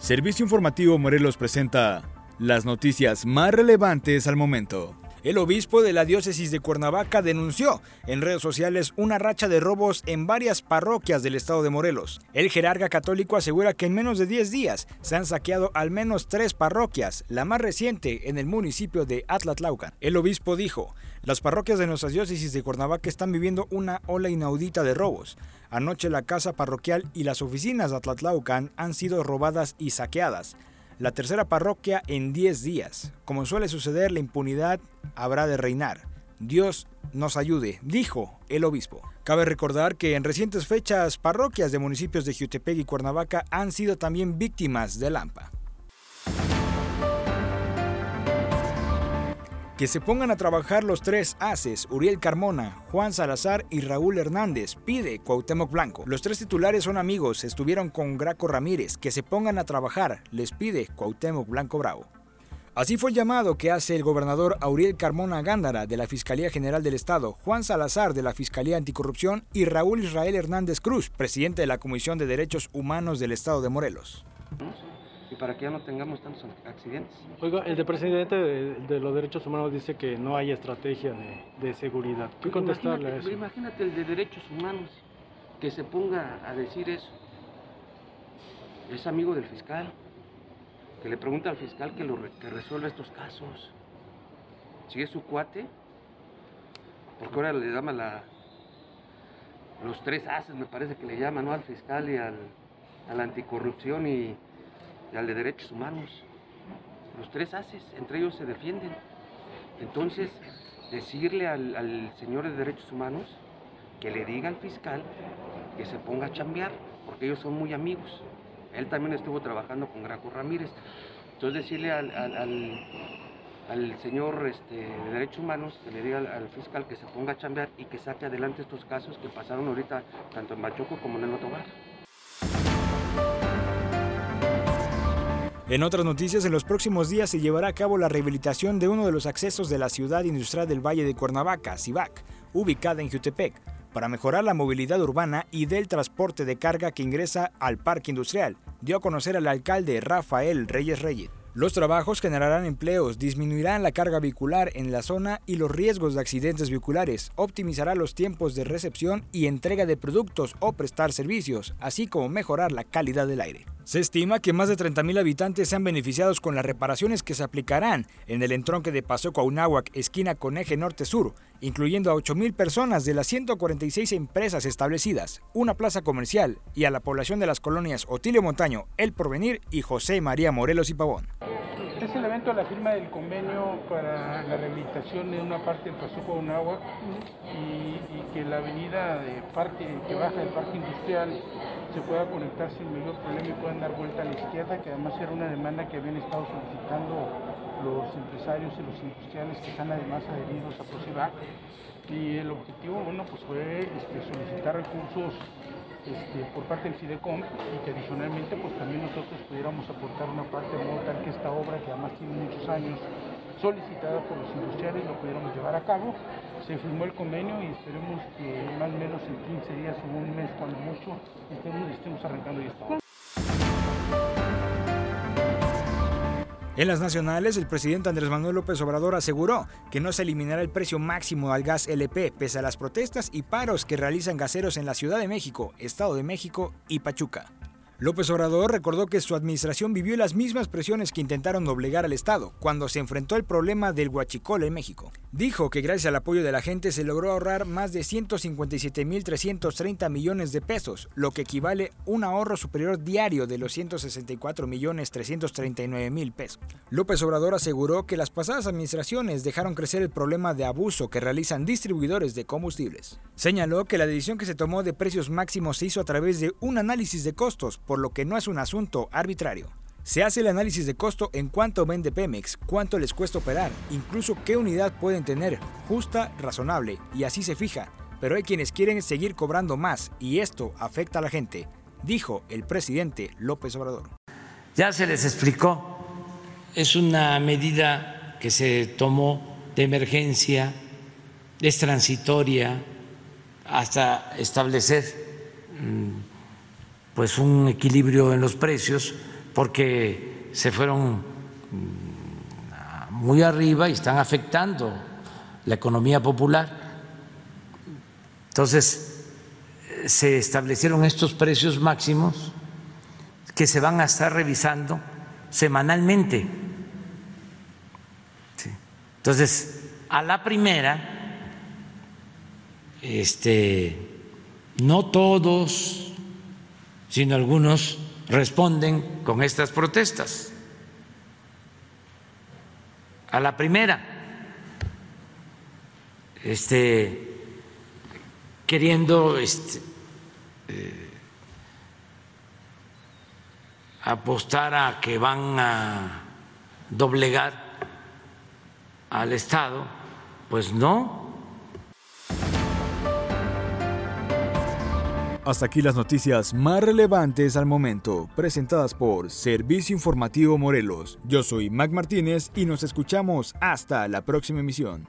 Servicio Informativo Morelos presenta las noticias más relevantes al momento. El obispo de la diócesis de Cuernavaca denunció en redes sociales una racha de robos en varias parroquias del estado de Morelos. El jerarca católico asegura que en menos de 10 días se han saqueado al menos tres parroquias, la más reciente en el municipio de Atlatlaucan. El obispo dijo, las parroquias de nuestras diócesis de Cuernavaca están viviendo una ola inaudita de robos. Anoche la casa parroquial y las oficinas de Atlatlaucan han sido robadas y saqueadas la tercera parroquia en 10 días. Como suele suceder, la impunidad habrá de reinar. Dios nos ayude, dijo el obispo. Cabe recordar que en recientes fechas parroquias de municipios de Jutepec y Cuernavaca han sido también víctimas de Lampa. Que se pongan a trabajar los tres haces, Uriel Carmona, Juan Salazar y Raúl Hernández, pide Cuauhtémoc Blanco. Los tres titulares son amigos, estuvieron con Graco Ramírez, que se pongan a trabajar, les pide Cuauhtémoc Blanco Bravo. Así fue el llamado que hace el gobernador Auriel Carmona Gándara de la Fiscalía General del Estado, Juan Salazar de la Fiscalía Anticorrupción y Raúl Israel Hernández Cruz, presidente de la Comisión de Derechos Humanos del Estado de Morelos y para que ya no tengamos tantos accidentes. Oiga, el de presidente de, los derechos humanos dice que no hay estrategia de, seguridad. ¿Qué contestarle a eso? Imagínate el de derechos humanos que se ponga a decir eso. Es amigo del fiscal, que le pregunta al fiscal que, lo, que resuelva estos casos. Si es su cuate, porque ahora le llama la, los tres haces, me parece que le llama, ¿no? Al fiscal y al, a la anticorrupción y al de derechos humanos. Los tres haces, entre ellos se defienden. Entonces, decirle al, señor de derechos humanos que le diga al fiscal que se ponga a chambear, porque ellos son muy amigos. Él también estuvo trabajando con Graco Ramírez. Entonces decirle al, señor este, de Derechos Humanos que le diga al, fiscal que se ponga a chambear y que saque adelante estos casos que pasaron ahorita tanto en Machoco como en el Otobar. En otras noticias, en los próximos días se llevará a cabo la rehabilitación de uno de los accesos de la ciudad industrial del Valle de Cuernavaca, CIVAC, ubicada en Jutepec, para mejorar la movilidad urbana y del transporte de carga que ingresa al parque industrial, dio a conocer al alcalde Rafael Reyes Reyes. Los trabajos generarán empleos, disminuirán la carga vehicular en la zona y los riesgos de accidentes vehiculares, optimizará los tiempos de recepción y entrega de productos o prestar servicios, así como mejorar la calidad del aire. Se estima que más de 30.000 habitantes sean beneficiados con las reparaciones que se aplicarán en el entronque de Paso Cuauhnáhuac, esquina con eje norte-sur, incluyendo a 8.000 personas de las 146 empresas establecidas, una plaza comercial y a la población de las colonias Otilio Montaño, El Porvenir y José María Morelos y Pavón. Es el evento de la firma del convenio para la rehabilitación de una parte del Paso Cuauhnáhuac y, y que la avenida de parque que baja del parque industrial se pueda conectar sin mayor problema y puedan dar vuelta a la izquierda, que además era una demanda que habían estado solicitando los empresarios y los industriales que están además adheridos a ProCivac. Y el objetivo, bueno, pues fue este, solicitar recursos este, por parte del FIDECOM y que adicionalmente pues también nosotros pudiéramos aportar una parte de que esta obra, que además tiene muchos años, solicitada por los industriales, lo pudiéramos llevar a cabo. Se firmó el convenio y esperemos que más o menos en 15 días o un mes, cuando mucho, estemos, estemos arrancando esta obra. En las nacionales, el presidente Andrés Manuel López Obrador aseguró que no se eliminará el precio máximo al gas LP, pese a las protestas y paros que realizan gaseros en la Ciudad de México, Estado de México y Pachuca. López Obrador recordó que su administración vivió las mismas presiones que intentaron doblegar al Estado cuando se enfrentó al problema del huachicol en México. Dijo que gracias al apoyo de la gente se logró ahorrar más de 157.330 millones de pesos, lo que equivale a un ahorro superior diario de los 164.339.000 pesos. López Obrador aseguró que las pasadas administraciones dejaron crecer el problema de abuso que realizan distribuidores de combustibles. Señaló que la decisión que se tomó de precios máximos se hizo a través de un análisis de costos por lo que no es un asunto arbitrario. Se hace el análisis de costo en cuánto vende Pemex, cuánto les cuesta operar, incluso qué unidad pueden tener, justa, razonable, y así se fija. Pero hay quienes quieren seguir cobrando más y esto afecta a la gente, dijo el presidente López Obrador. Ya se les explicó, es una medida que se tomó de emergencia, es transitoria hasta establecer mm, pues un equilibrio en los precios, porque se fueron mm, muy arriba y están afectando la economía popular. Entonces, se establecieron estos precios máximos que se van a estar revisando semanalmente. Entonces, a la primera, este, no todos, sino algunos responden con estas protestas. A la primera, este, queriendo este, eh, apostar a que van a doblegar al Estado, pues no, Hasta aquí las noticias más relevantes al momento, presentadas por Servicio Informativo Morelos. Yo soy Mac Martínez y nos escuchamos hasta la próxima emisión.